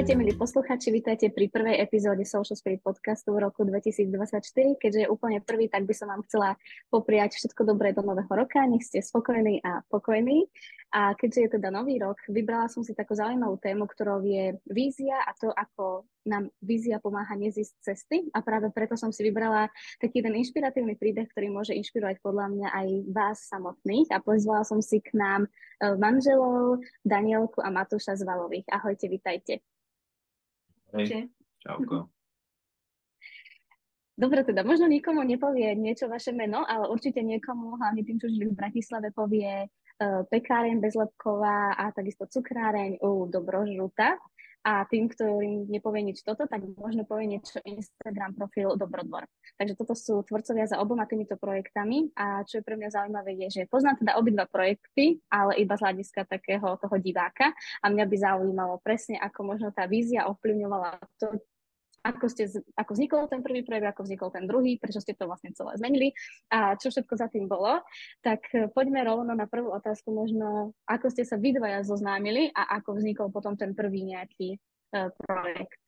Ahojte, milí posluchači, vítajte pri prvej epizóde Social Spirit podcastu v roku 2024. Keďže je úplne prvý, tak by som vám chcela popriať všetko dobré do nového roka, nech ste spokojní a pokojní. A keďže je teda nový rok, vybrala som si takú zaujímavú tému, ktorou je vízia a to, ako nám vízia pomáha nezísť cesty. A práve preto som si vybrala taký ten inšpiratívny príbeh, ktorý môže inšpirovať podľa mňa aj vás samotných. A pozvala som si k nám eh, manželov Danielku a Matúša z Valových. Ahojte, vítajte. Hej, čauko. Dobre, teda možno nikomu nepovie niečo vaše meno, ale určite niekomu, hlavne tým, čo žili v Bratislave, povie uh, pekáreň Bezlepková a takisto cukráreň u Dobrožruta. A tým, ktorým nepovie nič toto, tak možno povie niečo Instagram profil Dobrodvor. Takže toto sú tvorcovia za oboma týmito projektami a čo je pre mňa zaujímavé je, že poznám teda obidva projekty, ale iba z hľadiska takého toho diváka a mňa by zaujímalo presne, ako možno tá vízia ovplyvňovala to, ako, ste, ako vznikol ten prvý projekt, ako vznikol ten druhý, prečo ste to vlastne celé zmenili a čo všetko za tým bolo. Tak eh, poďme rovno na prvú otázku, možno ako ste sa vy dvaja zoznámili a ako vznikol potom ten prvý nejaký uh, projekt.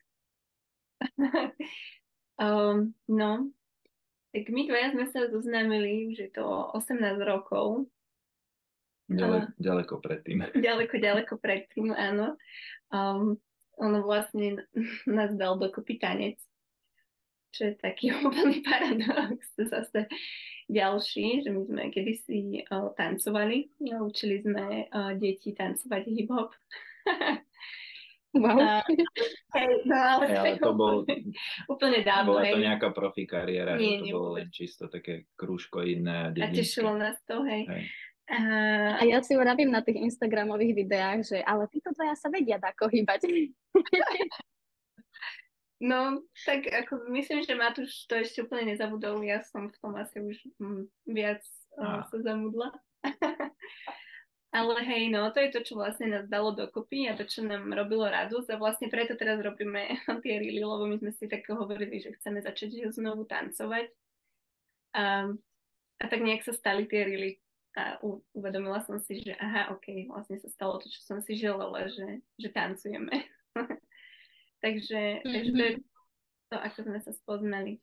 um, no, tak my dvaja sme sa zoznámili, už je to 18 rokov. Ďaleko, uh, ďaleko predtým. Ďaleko, ďaleko predtým, áno. Um, ono vlastne nás dal dokopy tanec, čo je taký úplný paradox. Zase ďalší, že my sme kedysi uh, tancovali, učili sme uh, deti tancovať hip-hop. Wow. Uh, hey, no, ale, hey, ale to bol, úplne dávno. Bola to hej. nejaká profi kariéra, Nie, to bolo len čisto také krúžko iné. A tešilo nás to, hej. hej. Uh, a ja si vravím na tých Instagramových videách, že ale títo dvaja sa vedia ako hýbať. no, tak ako myslím, že Matúš to ešte úplne nezabudol. Ja som v tom asi už m, viac uh, sa zamudla. ale hej, no, to je to, čo vlastne nás dalo dokopy a to, čo nám robilo radosť a vlastne preto teraz robíme tie rily, lebo my sme si tak hovorili, že chceme začať znovu tancovať. Um, a tak nejak sa stali tie rily a uvedomila som si, že aha, ok, vlastne sa stalo to, čo som si želala, že, že tancujeme. takže, mm-hmm. takže to je to, ako sme sa spoznali.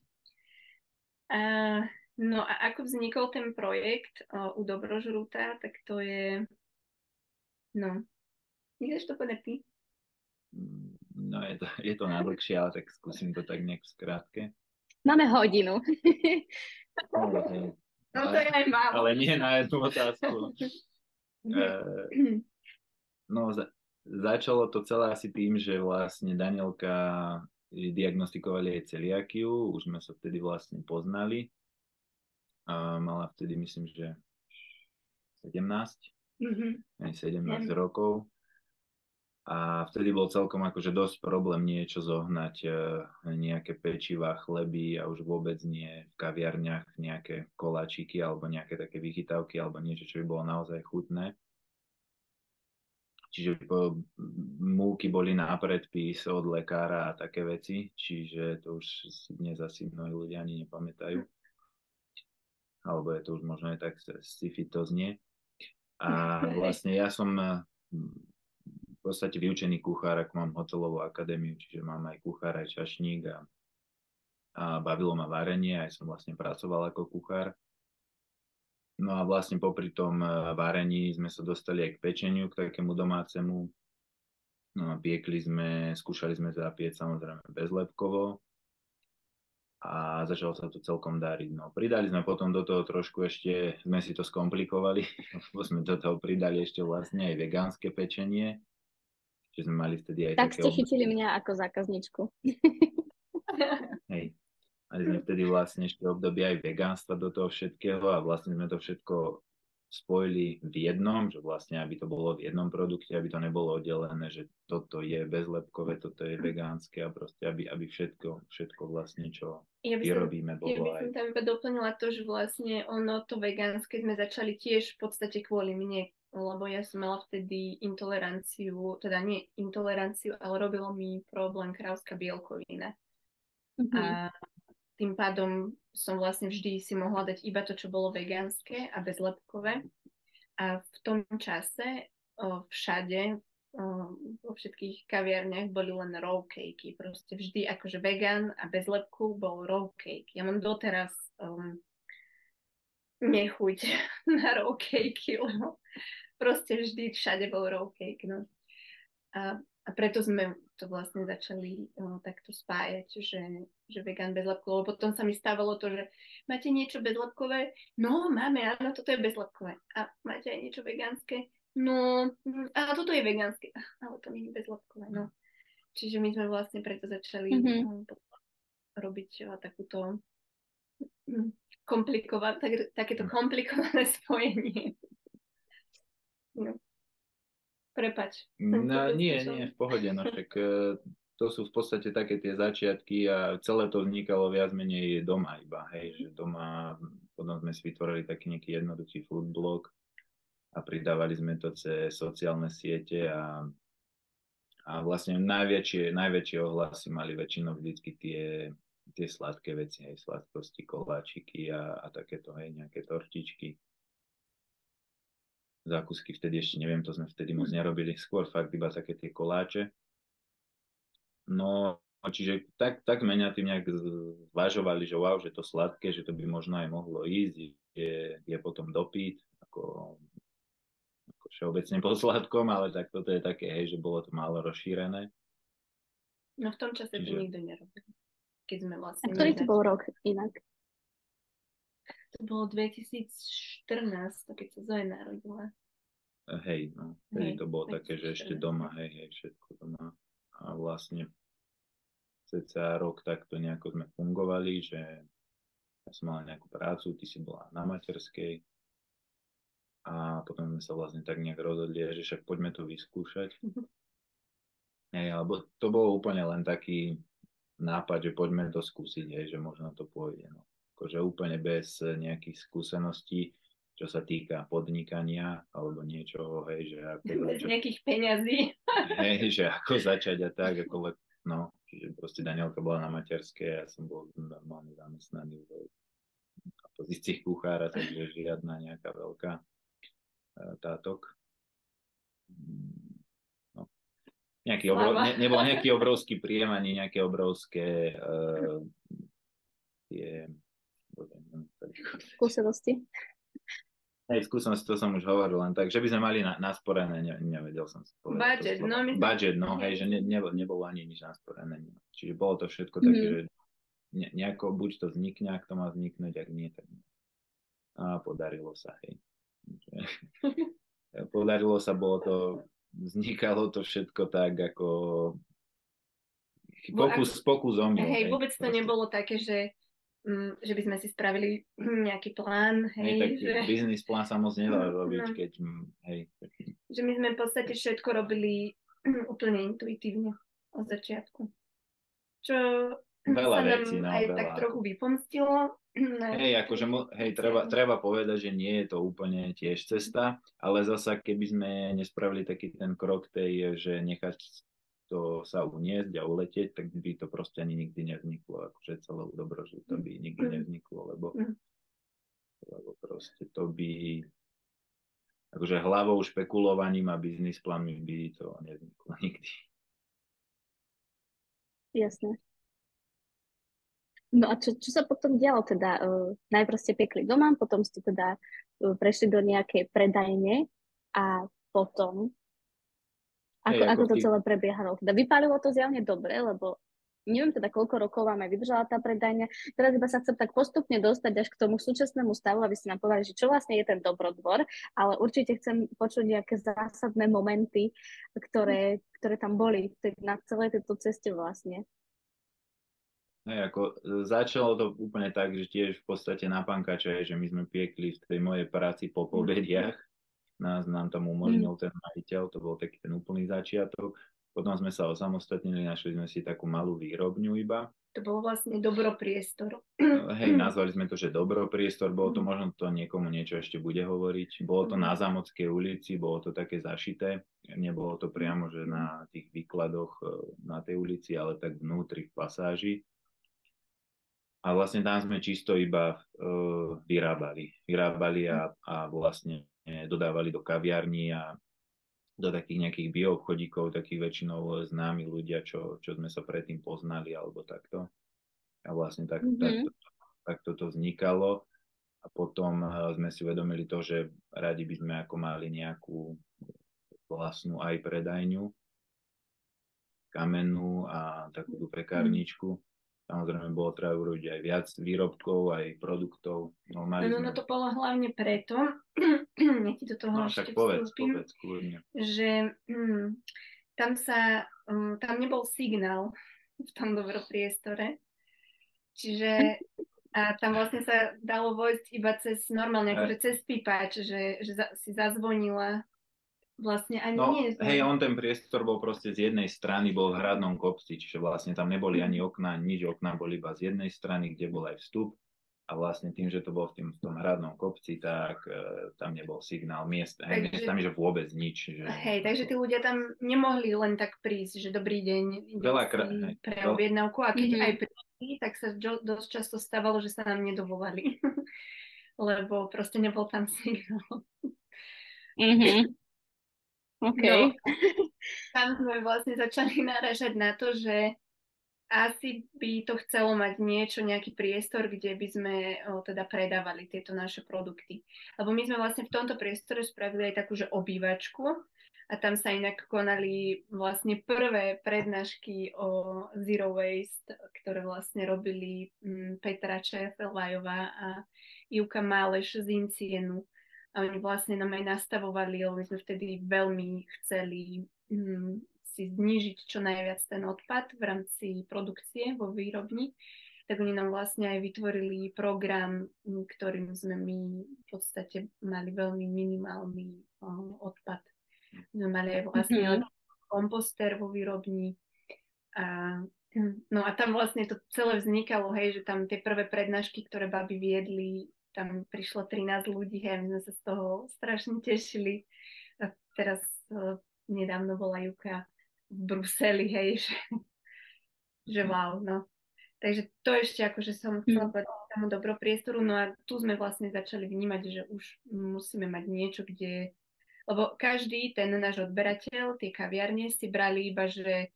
A, no a ako vznikol ten projekt o, u Dobrožruta, tak to je, no, nechceš to povedať ty? No je to, je to najdlhšie, ale tak skúsim to tak nejak skrátke. Máme hodinu. No, to je aj málo. Ale nie na jednu otázku. e, no, za, začalo to celé asi tým, že vlastne Danielka diagnostikovali aj celiakiu, už sme sa vtedy vlastne poznali. A mala vtedy, myslím, že 17, mm-hmm. 17 mm-hmm. rokov. A vtedy bol celkom akože dosť problém niečo zohnať, e, nejaké pečiva, chleby a už vôbec nie v kaviarniach nejaké koláčiky alebo nejaké také vychytávky alebo niečo, čo by bolo naozaj chutné. Čiže múky boli na predpis od lekára a také veci, čiže to už si dnes asi mnohí ľudia ani nepamätajú. Alebo je to už možno aj tak sci-fi to znie. A vlastne ja som podstate vyučený kuchár, ako mám hotelovú akadémiu, čiže mám aj kuchár, aj čašník a, a bavilo ma varenie, aj som vlastne pracoval ako kuchár. No a vlastne popri tom e, varení sme sa dostali aj k pečeniu, k takému domácemu. No a piekli sme, skúšali sme zapieť samozrejme bezlepkovo a začalo sa to celkom dariť. No, pridali sme potom do toho trošku ešte, sme si to skomplikovali, lebo sme do toho pridali ešte vlastne aj vegánske pečenie, že sme mali vtedy aj Tak ste chytili mňa ako zákazničku. Hej. Mali sme vtedy vlastne ešte obdobie aj vegánstva do toho všetkého a vlastne sme to všetko spojili v jednom, že vlastne aby to bolo v jednom produkte, aby to nebolo oddelené, že toto je bezlepkové, toto je vegánske a proste aby, aby všetko, všetko vlastne, čo ja by vyrobíme, bolo ja by som tam iba doplnila to, že vlastne ono to vegánske sme začali tiež v podstate kvôli mne, lebo ja som mala vtedy intoleranciu, teda nie intoleranciu, ale robilo mi problém krávska bielkovina. Mm-hmm. A tým pádom som vlastne vždy si mohla dať iba to, čo bolo vegánske a bezlepkové. A v tom čase o, všade, o, vo všetkých kaviarniach boli len raw cakey. Proste vždy akože vegan a bez lepku bol raw cake. Ja mám doteraz um, nechuť na raw cakey, lebo proste vždy všade bol raw cake. No. A a preto sme to vlastne začali uh, takto spájať, že, že vegan bezlepko, lebo potom sa mi stávalo to, že máte niečo bezlepkové? No, máme, áno, toto je bezlepkové. A máte aj niečo vegánske? No, mm, a toto je vegánske, ale to nie je bezlepkové, no. Čiže my sme vlastne preto začali mm-hmm. robiť takúto komplikované, tak, takéto komplikované spojenie. No. Prepač. No, nie, nie, v pohode, no však e, to sú v podstate také tie začiatky a celé to vznikalo viac menej doma iba, hej, že doma potom sme si vytvorili taký nejaký jednoduchý food blog a pridávali sme to cez sociálne siete a, a vlastne najväčšie, najväčšie ohlasy mali väčšinou vždycky tie, tie sladké veci, hej, sladkosti, koláčiky a, a takéto, hej, nejaké tortičky zákusky vtedy ešte neviem, to sme vtedy moc nerobili, skôr fakt iba také tie koláče. No, čiže tak, tak mňa tým nejak zvažovali, že wow, že to sladké, že to by možno aj mohlo ísť, je, je potom dopyt, ako, ako všeobecne po sladkom, ale tak toto je také, hej, že bolo to málo rozšírené. No v tom čase čiže... to nikto nerobil. Keď sme vlastne... A ktorý to bol rok inak? To bolo 2014, keď sa Zoe narodila. Hej, no, vtedy hej, to bolo také, že ešte doma, hej, hej, všetko doma. A vlastne ceca rok takto nejako sme fungovali, že ja som mala nejakú prácu, ty si bola na materskej a potom sme sa vlastne tak nejak rozhodli, že však poďme to vyskúšať. Mhm. Hej, alebo to bolo úplne len taký nápad, že poďme to skúsiť, hej, že možno to pôjde. No akože úplne bez nejakých skúseností, čo sa týka podnikania alebo niečoho, hej, že ako... Bez začať, nejakých peňazí. Hej, že ako začať a tak, ako, no, čiže proste Danielka bola na materskej, ja som bol normálne zamestnaný v pozícii kuchára, takže žiadna nejaká veľká e, tátok. Mm. Nejaký obrov, ne, nebol nejaký obrovský príjem ani nejaké obrovské uh, tie Skúsenosti. Hej, skúsenosti, to som už hovoril, len tak, že by sme mali na, nasporené, ne, nevedel som si povedať. Budget, no my... Budget, no, hej, že ne, ne, nebolo ani nič nasporené. Čiže bolo to všetko mm-hmm. také, že ne, nejako buď to vznikne, ak to má vzniknúť, ak nie, tak nie. A podarilo sa, hej. podarilo sa, bolo to, vznikalo to všetko tak, ako pokus, pokus o Hej, vôbec to proste. nebolo také, že Mm, že by sme si spravili nejaký plán. Hej, hej tak že... biznis plán sa moc nedá robiť, no. keď... Mm, hej. Že my sme v podstate všetko robili úplne intuitívne od začiatku. Čo veľa sa nám vecí, no, aj veľa. tak trochu vypomstilo. Hej, akože, hej, treba, treba povedať, že nie je to úplne tiež cesta, ale zasa keby sme nespravili taký ten krok tej, že nechať to sa uniesť a uletieť, tak by to proste ani nikdy nevzniklo. Akože celou dobrožu to by nikdy mm. nevzniklo, lebo, mm. lebo proste to by akože hlavou špekulovaním a biznis plánmi by to nevzniklo nikdy. Jasné. No a čo, čo sa potom dialo teda? Uh, najprv ste pekli doma, potom ste teda uh, prešli do nejakej predajne a potom ako, Hej, ako, ako to ty... celé prebiehalo? Teda vypálilo to zjavne dobre, lebo neviem teda, koľko rokov vám aj vydržala tá predajňa. Teraz iba sa chcem tak postupne dostať až k tomu súčasnému stavu, aby ste nám povedali, že čo vlastne je ten dobrodvor, ale určite chcem počuť nejaké zásadné momenty, ktoré, ktoré tam boli na celej tejto ceste vlastne. Hej, ako e, začalo to úplne tak, že tiež v podstate na pankače, že my sme piekli v tej mojej práci po povediach. Nás nám tam umožnil mm. ten majiteľ, to bol taký ten úplný začiatok. Potom sme sa osamostatnili, našli sme si takú malú výrobňu iba. To bolo vlastne dobropriestor. Hej, nazvali sme to, že dobropriestor, bolo to, možno to niekomu niečo ešte bude hovoriť. Bolo to na Zámodskej ulici, bolo to také zašité. Nebolo to priamo, že na tých výkladoch e, na tej ulici, ale tak vnútri v pasáži a vlastne tam sme čisto iba uh, vyrábali. Vyrábali a, a vlastne dodávali do kaviarní a do takých nejakých bioobchodíkov, takých väčšinou známi ľudia, čo, čo sme sa predtým poznali alebo takto. A vlastne tak, mm-hmm. takto, takto to vznikalo. A potom uh, sme si uvedomili to, že radi by sme ako mali nejakú vlastnú aj predajňu, kamennú a takú tú pekárničku. Mm Samozrejme, bolo treba urobiť aj viac výrobkov, aj produktov. No, mali no, no, to bolo hlavne preto, nech ti do toho no, ešte povedz, vstúpim, povedz, že hm, tam sa, hm, tam nebol signál v tom dobropriestore, čiže a tam vlastne sa dalo vojsť iba cez normálne, akože cez pípač, že, že za, si zazvonila vlastne ani no, nie. Hej, on ten priestor bol proste z jednej strany, bol v hradnom kopci, čiže vlastne tam neboli ani okná, nič okná boli iba z jednej strany, kde bol aj vstup a vlastne tým, že to bol v, tým, v tom hradnom kopci, tak e, tam nebol signál miesta, hej, takže, miestami, že vôbec nič. Že... Hej, takže tí ľudia tam nemohli len tak prísť, že dobrý deň, Veľa krát, pre objednávku a keď mm-hmm. aj prišli, tak sa dosť často stávalo, že sa nám nedovolali, lebo proste nebol tam signál. Mm-hmm. Okay. No, tam sme vlastne začali naražať na to, že asi by to chcelo mať niečo, nejaký priestor, kde by sme o, teda predávali tieto naše produkty. Lebo my sme vlastne v tomto priestore spravili aj takú, že obývačku a tam sa inak konali vlastne prvé prednášky o Zero Waste, ktoré vlastne robili m, Petra Čefelvajová a Juka Máleš z Incienu a oni vlastne nám aj nastavovali, lebo my sme vtedy veľmi chceli hm, si znižiť čo najviac ten odpad v rámci produkcie vo výrobni, tak oni nám vlastne aj vytvorili program, hm, ktorým sme my v podstate mali veľmi minimálny o, odpad. Sme mali aj vlastne mm-hmm. komposter vo výrobni a No a tam vlastne to celé vznikalo, hej, že tam tie prvé prednášky, ktoré baby viedli, tam prišlo 13 ľudí a my sme sa z toho strašne tešili. A teraz uh, nedávno bola Juka v Bruseli, hej, že, že wow, no. Takže to ešte akože som chcela mm. povedať tomu dobropriestoru, no a tu sme vlastne začali vnímať, že už musíme mať niečo, kde, lebo každý ten náš odberateľ, tie kaviarne si brali iba, že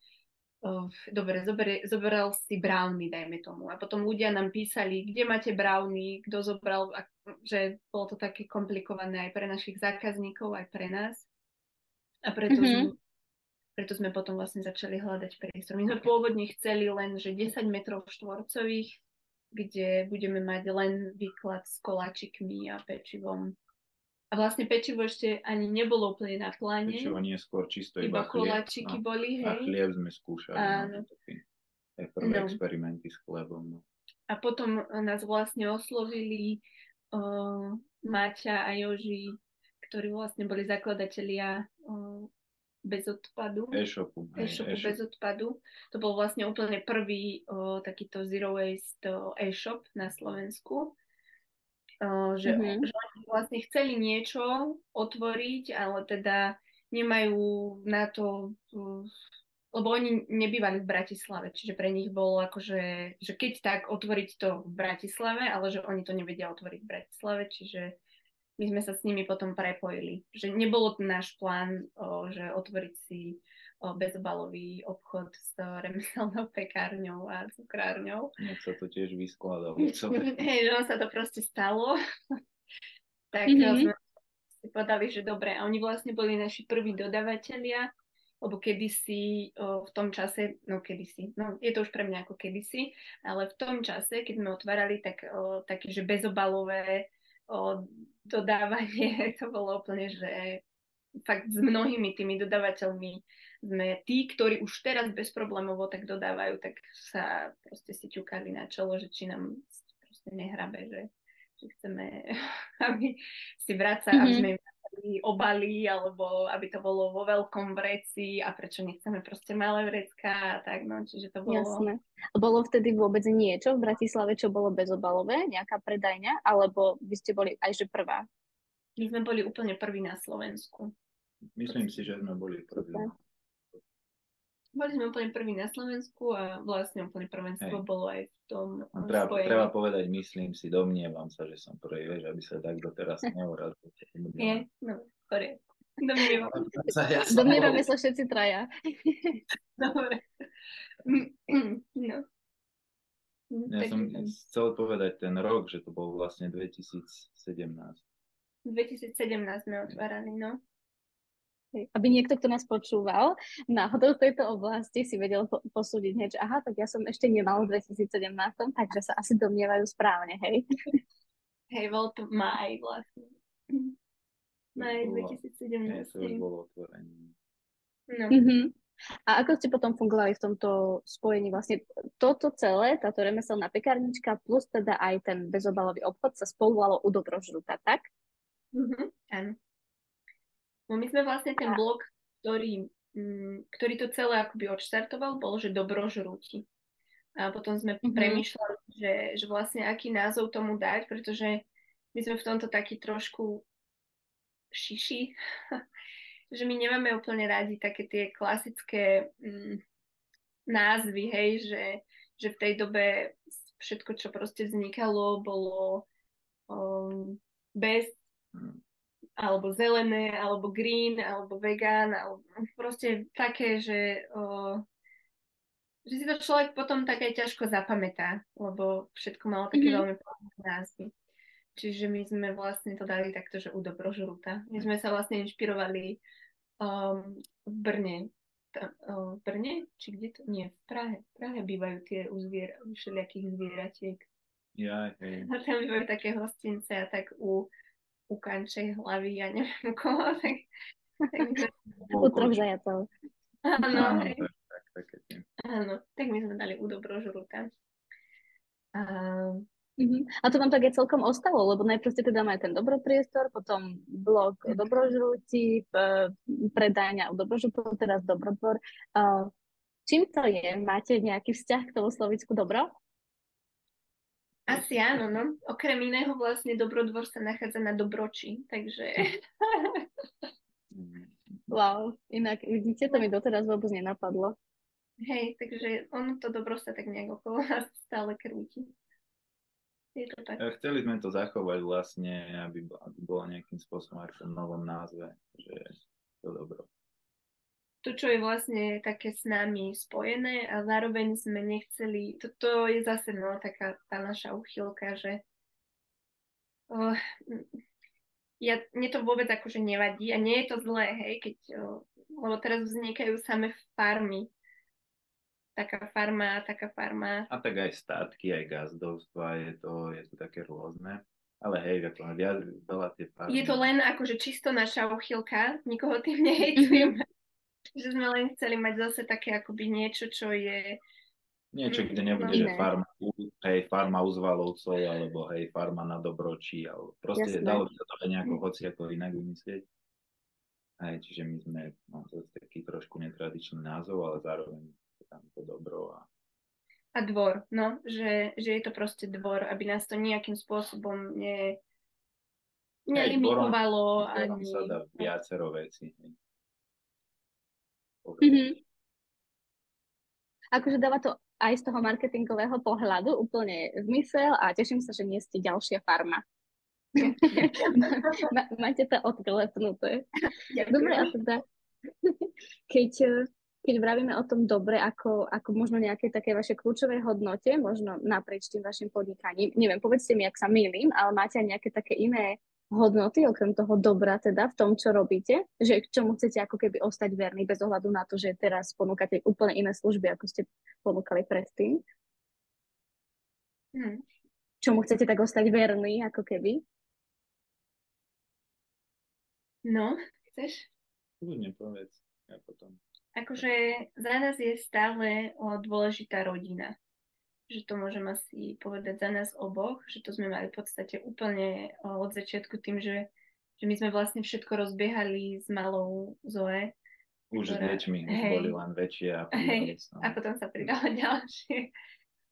dobre, zober, zobral si brownie, dajme tomu. A potom ľudia nám písali, kde máte brownie, kto zobral, a, že bolo to také komplikované aj pre našich zákazníkov, aj pre nás. A preto, mm-hmm. sme, preto sme potom vlastne začali hľadať priestor. My sme pôvodne chceli len, že 10 metrov štvorcových, kde budeme mať len výklad s koláčikmi a pečivom a vlastne pečivo ešte ani nebolo úplne na pláne. Pečivo nie skôr čisto iba, iba koláčiky no. boli, hej. A chlieb sme skúšali. No, Áno. No, aj prvé no. experimenty s chlebom. No. A potom nás vlastne oslovili uh, Maťa a Joži, ktorí vlastne boli zakladatelia uh, bez odpadu. E-shopu. E-shopu bez odpadu. To bol vlastne úplne prvý uh, takýto zero waste uh, e-shop na Slovensku že, mm-hmm. že vlastne chceli niečo otvoriť, ale teda nemajú na to, lebo oni nebývali v Bratislave, čiže pre nich bolo akože, že keď tak otvoriť to v Bratislave, ale že oni to nevedia otvoriť v Bratislave, čiže my sme sa s nimi potom prepojili. Že nebolo to náš plán, o, že otvoriť si bezobalový obchod s remeselnou pekárňou a cukrárňou. Nech sa to tiež vyskladalo. Hej, že on sa to proste stalo. tak mm-hmm. sme si povedali, že dobre. A oni vlastne boli naši prví dodavatelia, lebo kedysi o, v tom čase, no kedysi, no je to už pre mňa ako kedysi, ale v tom čase, keď sme otvárali tak, o, také, že bezobalové o, dodávanie, to bolo úplne, že fakt s mnohými tými dodavateľmi sme tí, ktorí už teraz bezproblémovo tak dodávajú, tak sa proste si ťukali na čelo, že či nám proste nehrabe, že, že chceme, aby si vráca, mm-hmm. aby sme im obaly, alebo aby to bolo vo veľkom vreci a prečo nechceme proste malé vrecka a tak, no, čiže to bolo... Jasné. Bolo vtedy vôbec niečo v Bratislave, čo bolo bezobalové, nejaká predajňa, alebo vy ste boli aj že prvá? My sme boli úplne prví na Slovensku. Myslím si, že sme boli prví. Boli sme úplne prví na Slovensku a vlastne úplne prvenstvo Hej. bolo aj v tom no, treba, spojení. treba povedať, myslím si, domnievam sa, že som prvý, vieš, aby sa tak doteraz neurazil. Nie, no, poriadku. Domnievam. Domnievame sa všetci traja. Dobre. No. Ja tak, som chcel povedať ten rok, že to bol vlastne 2017. 2017 sme otvárali, no. Aby niekto, kto nás počúval, náhodou v tejto oblasti si vedel po- posúdiť, hej, že aha, tak ja som ešte nemal v 2017, takže sa asi domnievajú správne, hej. Hej, bol to maj vlastne. Maj 2017. Hej, bolo otvorenie. No. Mm-hmm. A ako ste potom fungovali v tomto spojení? Vlastne toto celé, táto remeselná pekárnička plus teda aj ten bezobalový obchod sa spoluvalo u Dobrožruta, tak? Mm-hmm. Áno. No my sme vlastne ten blog, ktorý, mm, ktorý to celé akoby odštartoval, bol, že dobrožrúti. A potom sme mm-hmm. premýšľali, že, že vlastne aký názov tomu dať, pretože my sme v tomto taký trošku šiši, že my nemáme úplne radi také tie klasické mm, názvy, hej, že, že v tej dobe všetko, čo proste vznikalo, bolo um, bez hm alebo zelené, alebo green, alebo vegan, alebo proste také, že, o, že si to človek potom tak aj ťažko zapamätá, lebo všetko malo také mm-hmm. veľmi podobné názvy. Čiže my sme vlastne to dali takto, že u dobrožruta. My sme sa vlastne inšpirovali um, v Brne. V Brne? Či kde to? Nie, v Prahe. V Prahe bývajú tie u zvier- všelijakých zvieratiek. Ja, hej. A tam bývajú také hostince a tak u u kančej hlavy, ja neviem koho, tak... tak u troch zajacov. Áno, tak, tak, tak, áno, tak my sme dali u dobrožruta. A... Uh-huh. A to vám tak je celkom ostalo, lebo najprv ste teda mali ten dobropriestor, potom blog o dobrožrúti, predajňa o dobrožrútu, teraz dobrodvor. Uh, čím to je? Máte nejaký vzťah k tomu slovíčku dobro? Asi áno, no. Okrem iného vlastne Dobrodvor sa nachádza na Dobroči, takže... wow, inak vidíte, to mi doteraz vôbec nenapadlo. Hej, takže ono to dobro sa tak nejak okolo nás stále krúti. Je to tak. Chceli sme to zachovať vlastne, aby, aby bolo nejakým spôsobom aj v novom názve, že to dobro to, čo je vlastne také s nami spojené a zároveň sme nechceli, toto je zase no, taká tá naša uchylka, že uh, ja, mne to vôbec akože nevadí a nie je to zlé, hej, keď, uh, lebo teraz vznikajú same farmy. Taká farma, taká farma. A tak aj statky, aj gazdovstva, je to, je to také rôzne. Ale hej, ako viac, veľa tie farmy. Je to len akože čisto naša uchylka, nikoho tým nehejtujem že sme len chceli mať zase také akoby niečo, čo je Niečo, kde nebude, že farma, hej, farma uzvalovcov, alebo hej, farma na dobročí, alebo proste Jasné. dalo by sa to aj nejako hoci ako inak vymyslieť. Hej, čiže my sme no, zase taký trošku netradičný názov, ale zároveň tam to dobro a a dvor, no, že, že je to proste dvor, aby nás to nejakým spôsobom ne, nelimitovalo. Ani... sa dá viacero veci. Mm-hmm. Akože dáva to aj z toho marketingového pohľadu úplne zmysel a teším sa, že nie ste ďalšia farma. Máte to odklepnuté. Dobre, a teda, keď, keď vravíme o tom dobre, ako, ako možno nejaké také vaše kľúčové hodnote, možno naprieč tým vašim podnikaním, neviem, povedzte mi, ak sa milím, ale máte aj nejaké také iné hodnoty, okrem toho dobra teda v tom, čo robíte, že k čomu chcete ako keby ostať verní bez ohľadu na to, že teraz ponúkate úplne iné služby, ako ste ponúkali predtým? Hmm. Čomu chcete tak ostať verní, ako keby? No, chceš? Kľudne povedz, ja potom. akože za nás je stále o, dôležitá rodina. Že to môžem asi povedať za nás oboch, že to sme mali v podstate úplne o, od začiatku tým, že, že my sme vlastne všetko rozbiehali s malou Zoe. Už ktorá, s deťmi, už hej, boli len väčšie a, hej, a potom sa pridalo ďalšie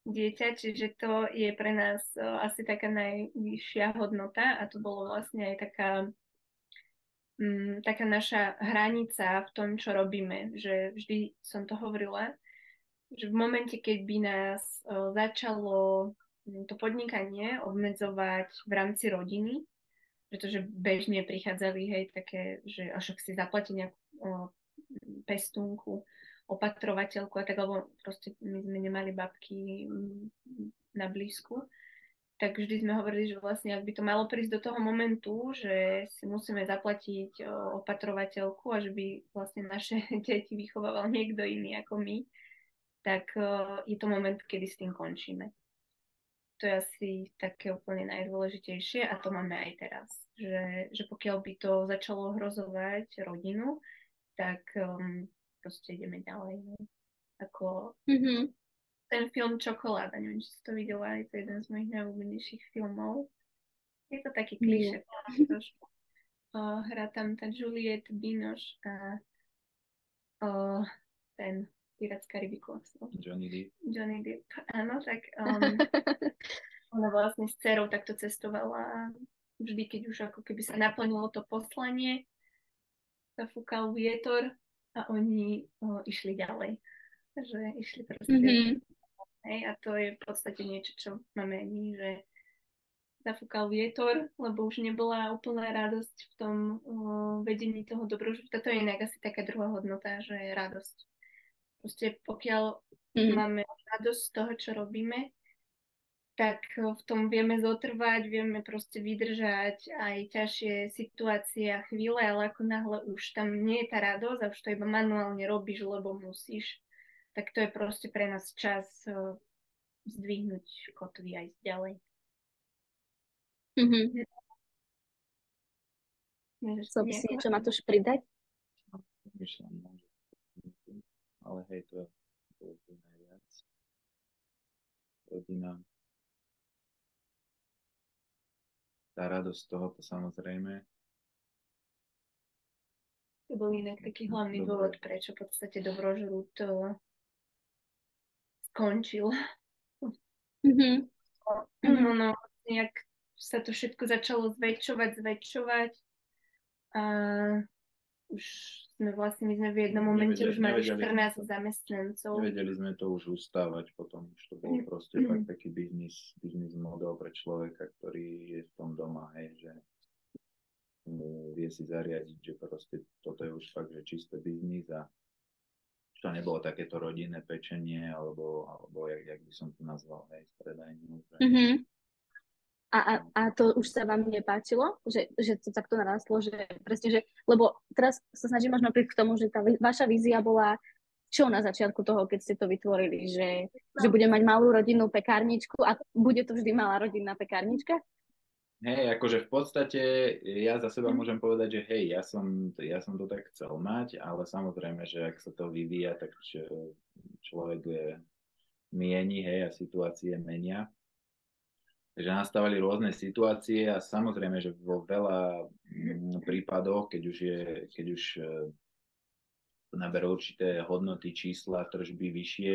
dieťa, čiže to je pre nás o, asi taká najvyššia hodnota a to bolo vlastne aj taká mm, taká naša hranica v tom, čo robíme. Že vždy som to hovorila, že v momente, keď by nás o, začalo to podnikanie obmedzovať v rámci rodiny, pretože bežne prichádzali, hej, také, že až ak si zaplatí nejakú o, pestúnku, opatrovateľku a tak, lebo proste my sme nemali babky na blízku, tak vždy sme hovorili, že vlastne ak by to malo prísť do toho momentu, že si musíme zaplatiť opatrovateľku a že by vlastne naše deti vychovával niekto iný ako my, tak je to moment, kedy s tým končíme. To je asi také úplne najdôležitejšie a to máme aj teraz. Že, že pokiaľ by to začalo hrozovať rodinu, tak um, proste ideme ďalej. No. Ako, mm-hmm ten film Čokoláda, neviem, či si to videla, je to jeden z mojich najobľúbenejších filmov. Je to taký trošku. Uh, hrá tam tá Juliette Binoche a uh, ten Pirát z Karibiku. Johnny Depp. Johnny Depp, áno, tak um, ona vlastne s dcerou takto cestovala vždy, keď už ako keby sa naplnilo to poslanie, zafúkal vietor a oni uh, išli ďalej. Takže išli proste mm-hmm. Hej, a to je v podstate niečo, čo máme aj my, že zafúkal vietor, lebo už nebola úplná radosť v tom uh, vedení toho dobroživta. To je inak asi taká druhá hodnota, že je radosť. Proste pokiaľ mm. máme radosť z toho, čo robíme, tak v tom vieme zotrvať, vieme proste vydržať aj ťažšie situácie a chvíle, ale ako náhle už tam nie je tá radosť a už to iba manuálne robíš, lebo musíš, tak to je proste pre nás čas uh, zdvihnúť kotvy a ísť ďalej. Mm-hmm. Chcel by si niečo, Matúš, pridať? Myšľam, ale hej, to to je najviac. Rodina. Tá radosť z toho, to samozrejme. To bol inak taký hlavný dôvod, prečo v podstate dobrožrút to skončil. Mm-hmm. No, no, nejak sa to všetko začalo zväčšovať, zväčšovať a už sme vlastne, my sme v jednom momente nevedeli, už mali 14 zamestnancov. Nevedeli sme to už ustávať potom, už to bol proste mm-hmm. fakt taký biznis, biznis model pre človeka, ktorý je v tom doma, hej, že vie si zariadiť, že proste toto je už fakt, že čisté biznis a to nebolo takéto rodinné pečenie, alebo, alebo jak, jak by som to nazval, hej, z predajňu. Že... Mm-hmm. A, a, a to už sa vám nepáčilo, že, že to takto narastlo, že presne, že, lebo teraz sa snažím možno prísť k tomu, že tá vaša vízia bola čo na začiatku toho, keď ste to vytvorili, že, no. že bude mať malú rodinnú pekárničku a bude to vždy malá rodinná pekárnička? Hej, akože v podstate ja za seba môžem povedať, že hej, ja som, ja som to tak chcel mať, ale samozrejme, že ak sa to vyvíja, tak človek je, mieni, hej, a situácie menia. Takže nastávali rôzne situácie a samozrejme, že vo veľa mm, prípadoch, keď už, je, keď už e, naberú určité hodnoty, čísla, tržby vyššie,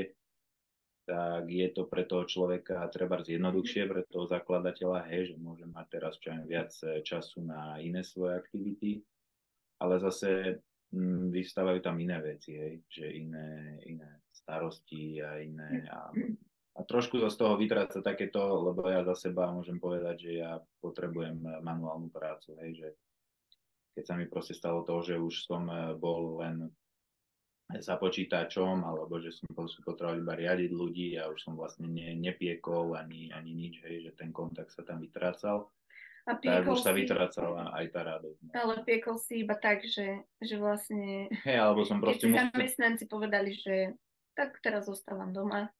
tak je to pre toho človeka treba zjednoduchšie, pre toho zakladateľa, hej, že môže mať teraz čo viac e, času na iné svoje aktivity, ale zase m, mm, vystávajú tam iné veci, hej, že iné, iné starosti a iné a, a trošku z toho vytráca takéto, lebo ja za seba môžem povedať, že ja potrebujem manuálnu prácu, hej, že keď sa mi proste stalo to, že už som e, bol len za počítačom, alebo že som potreboval iba riadiť ľudí a už som vlastne ne, nepiekol ani, ani nič, hej, že ten kontakt sa tam vytrácal. A tak už sa vytrácala aj tá radosť. No. Ale piekol si iba tak, že, že vlastne... Hej, alebo som proste... Keď musel... zamestnanci povedali, že tak teraz zostávam doma.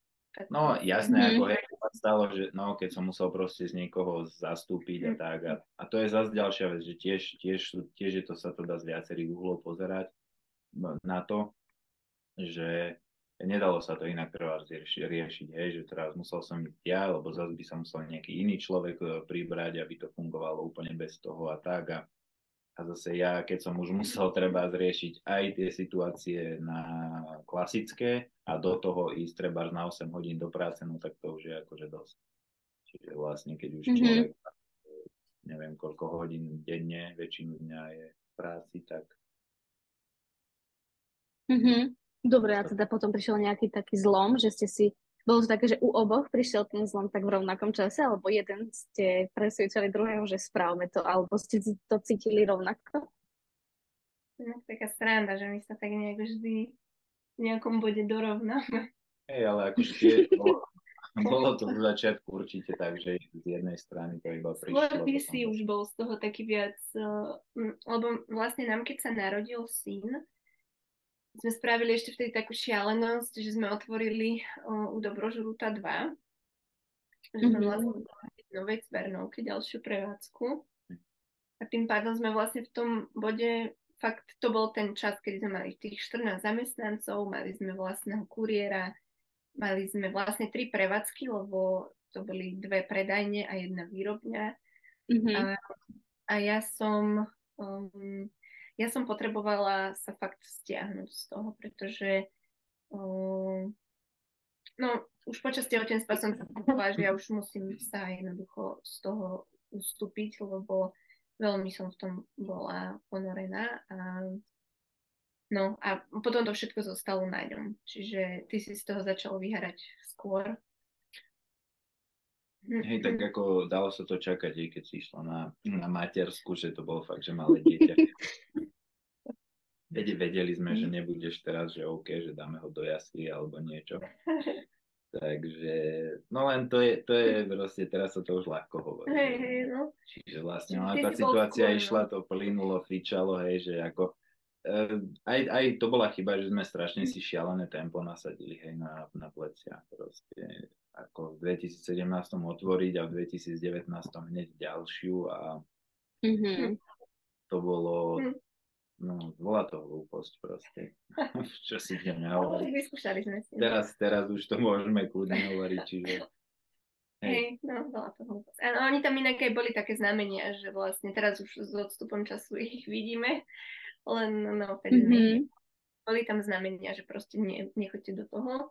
No jasné, mm-hmm. ako hej, stalo, že no, keď som musel proste z niekoho zastúpiť a mhm. tak. A, a to je zase ďalšia vec, že tiež, tiež, tiež je to sa to dá z viacerých uhlov pozerať na to, že nedalo sa to inak treba riešiť, riešiť, hej, že teraz musel som ísť ja, lebo zase by som musel nejaký iný človek e, pribrať, aby to fungovalo úplne bez toho a tak. A, a zase ja, keď som už musel treba zriešiť aj tie situácie na klasické a do toho ísť treba na 8 hodín do práce, no tak to už je akože dosť. Čiže vlastne, keď už mm-hmm. človek neviem koľko hodín denne, väčšinu dňa je v práci, tak Mm-hmm. Dobre, a teda potom prišiel nejaký taký zlom, že ste si, bolo to také, že u oboch prišiel ten zlom tak v rovnakom čase, alebo jeden ste presvedčali druhého, že správme to, alebo ste to cítili rovnako? No, taká sranda, že my sa tak nejak vždy v nejakom bode dorovnáme. Hej, ale akože tie, bolo, bolo to v začiatku určite tak, že z jednej strany to iba prišlo. Skôr ty si už bol z toho taký viac, uh, lebo vlastne nám, keď sa narodil syn, sme spravili ešte vtedy takú šialenosť, že sme otvorili uh, u Dobrožruta 2, že sme mm-hmm. vlastne novej Cvernovke ďalšiu prevádzku. A tým pádom sme vlastne v tom bode, fakt to bol ten čas, kedy sme mali tých 14 zamestnancov, mali sme vlastného kuriéra, mali sme vlastne tri prevádzky, lebo to boli dve predajne a jedna výrobňa. Mm-hmm. A, a ja som um, ja som potrebovala sa fakt stiahnuť z toho, pretože um, no, už počas tehotenstva som sa povedala, že ja už musím sa jednoducho z toho ustúpiť, lebo veľmi som v tom bola ponorená a No a potom to všetko zostalo na ňom. Čiže ty si z toho začal vyhrať skôr. Hej, tak ako dalo sa to čakať, aj keď si išla na, na matersku, že to bolo fakt, že malé dieťa. Vedeli sme, že nebudeš teraz, že OK, že dáme ho do jasly alebo niečo. Takže, no len to je, to je proste, teraz sa to už ľahko hovorí. Hej, hej, no. Čiže vlastne, no, tá situácia skôr, išla, no. to plynulo, fičalo, hej, že ako, uh, aj, aj to bola chyba, že sme strašne si šialené tempo nasadili, hej, na, na plecia. Proste, ako v 2017 otvoriť a v 2019 hneď ďalšiu a mm-hmm. to bolo, mm No, bola to hlúposť proste. Čo si ideme hovoriť. Vyskúšali sme si. Teraz, teraz už to môžeme kľudne hovoriť, čiže... Hej. Hej, no, bola to hlúposť. A oni tam inak aj boli také znamenia, že vlastne teraz už s odstupom času ich vidíme, len no, vtedy mm-hmm. boli tam znamenia, že proste ne, nechoďte do toho,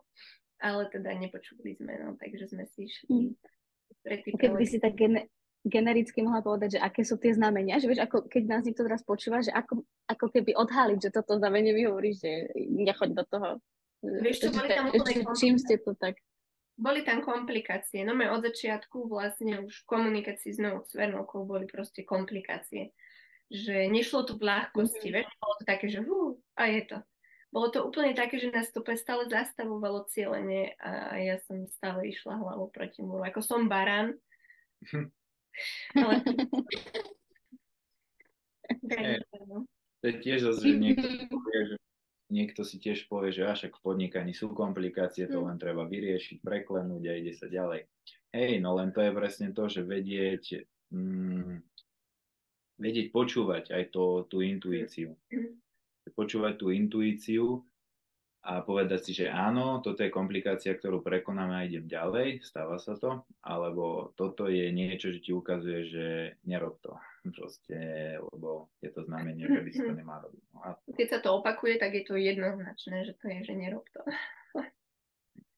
ale teda nepočuli sme, no, takže sme si išli. Mm. Keby si tak genericky mohla povedať, že aké sú tie znamenia, že vieš, ako keď nás niekto teraz počúva, že ako, ako keby odhaliť, že toto znamenie vyhovorí, že nechoď do toho. Vieš, čo boli tam ešte, čím ste to tak? Boli tam komplikácie. No my od začiatku vlastne už v komunikácii s novou Svernovkou boli proste komplikácie. Že nešlo tu v ľahkosti, mm-hmm. vieš, bolo to také, že hú, a je to. Bolo to úplne také, že nás to stále zastavovalo cieľenie a ja som stále išla hlavou proti múru. Ako som barán, Ale... to je tiež zase, že niekto, povie, že niekto si tiež povie, že až v podnikaní sú komplikácie, to hm. len treba vyriešiť, preklenúť a ide sa ďalej. Hej, no len to je presne to, že vedieť, mm, vedieť počúvať aj to, tú intuíciu. Počúvať tú intuíciu a povedať si, že áno, toto je komplikácia, ktorú prekonáme a idem ďalej, stáva sa to, alebo toto je niečo, že ti ukazuje, že nerob to, proste, lebo je to znamenie, že by si to nemá robiť. No a... Keď sa to opakuje, tak je to jednoznačné, že to je, že nerob to.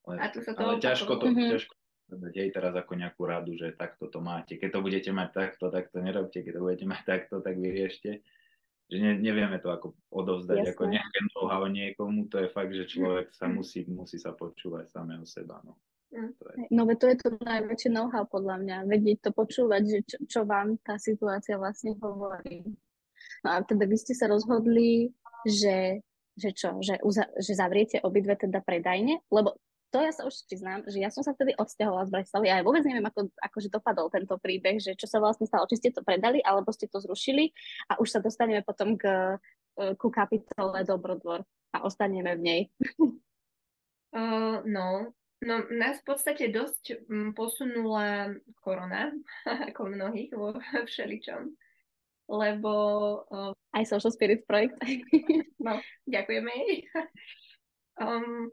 Ale, a tu sa to ale ťažko to, mm-hmm. ťažko dej teraz ako nejakú radu, že takto to máte. Keď to budete mať takto, tak to nerobte. Keď to budete mať takto, tak vyriešte že ne, nevieme to ako odovzdať Jasne. ako nejaké know-how niekomu, to je fakt, že človek sa musí, musí sa počúvať samého seba. No. Mm. To je. No to je to najväčšie know-how podľa mňa, vedieť to počúvať, že čo, čo vám tá situácia vlastne hovorí. No a teda vy ste sa rozhodli, že, že čo, že, uza, že zavriete obidve teda predajne, lebo to ja sa už priznám, že ja som sa vtedy odsťahovala z Bratislavy a ja vôbec neviem, ako akože dopadol tento príbeh, že čo sa vlastne stalo, či ste to predali, alebo ste to zrušili a už sa dostaneme potom k, e, ku kapitole Dobrodvor a ostaneme v nej. Uh, no, no, nás v podstate dosť posunula korona, ako mnohých vo všeličom, lebo... Uh, Aj Social Spirit projekt. no, ďakujeme jej. Um,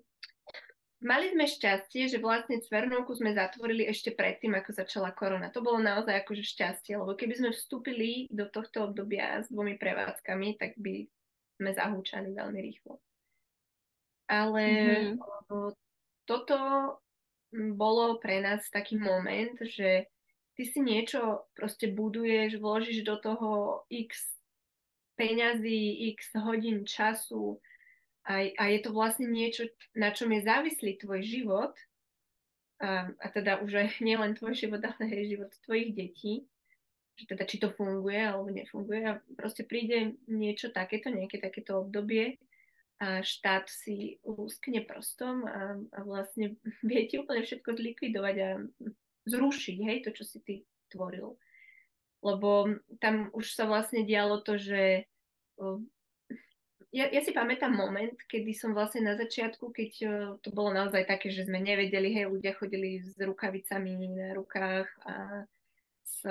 mali sme šťastie, že vlastne Cvernovku sme zatvorili ešte predtým, ako začala korona. To bolo naozaj akože šťastie, lebo keby sme vstúpili do tohto obdobia s dvomi prevádzkami, tak by sme zahúčali veľmi rýchlo. Ale mm-hmm. toto bolo pre nás taký moment, že ty si niečo proste buduješ, vložíš do toho x peňazí, x hodín času a, a je to vlastne niečo, na čom je závislý tvoj život. A, a teda už aj nielen tvoj život, ale aj život tvojich detí, že teda či to funguje alebo nefunguje. A proste príde niečo takéto, nejaké takéto obdobie a štát si lúskne prstom a, a vlastne vie ti úplne všetko zlikvidovať a zrušiť, hej, to, čo si ty tvoril. Lebo tam už sa vlastne dialo to, že ja, ja si pamätám moment, kedy som vlastne na začiatku, keď to bolo naozaj také, že sme nevedeli, hej, ľudia chodili s rukavicami na rukách a s,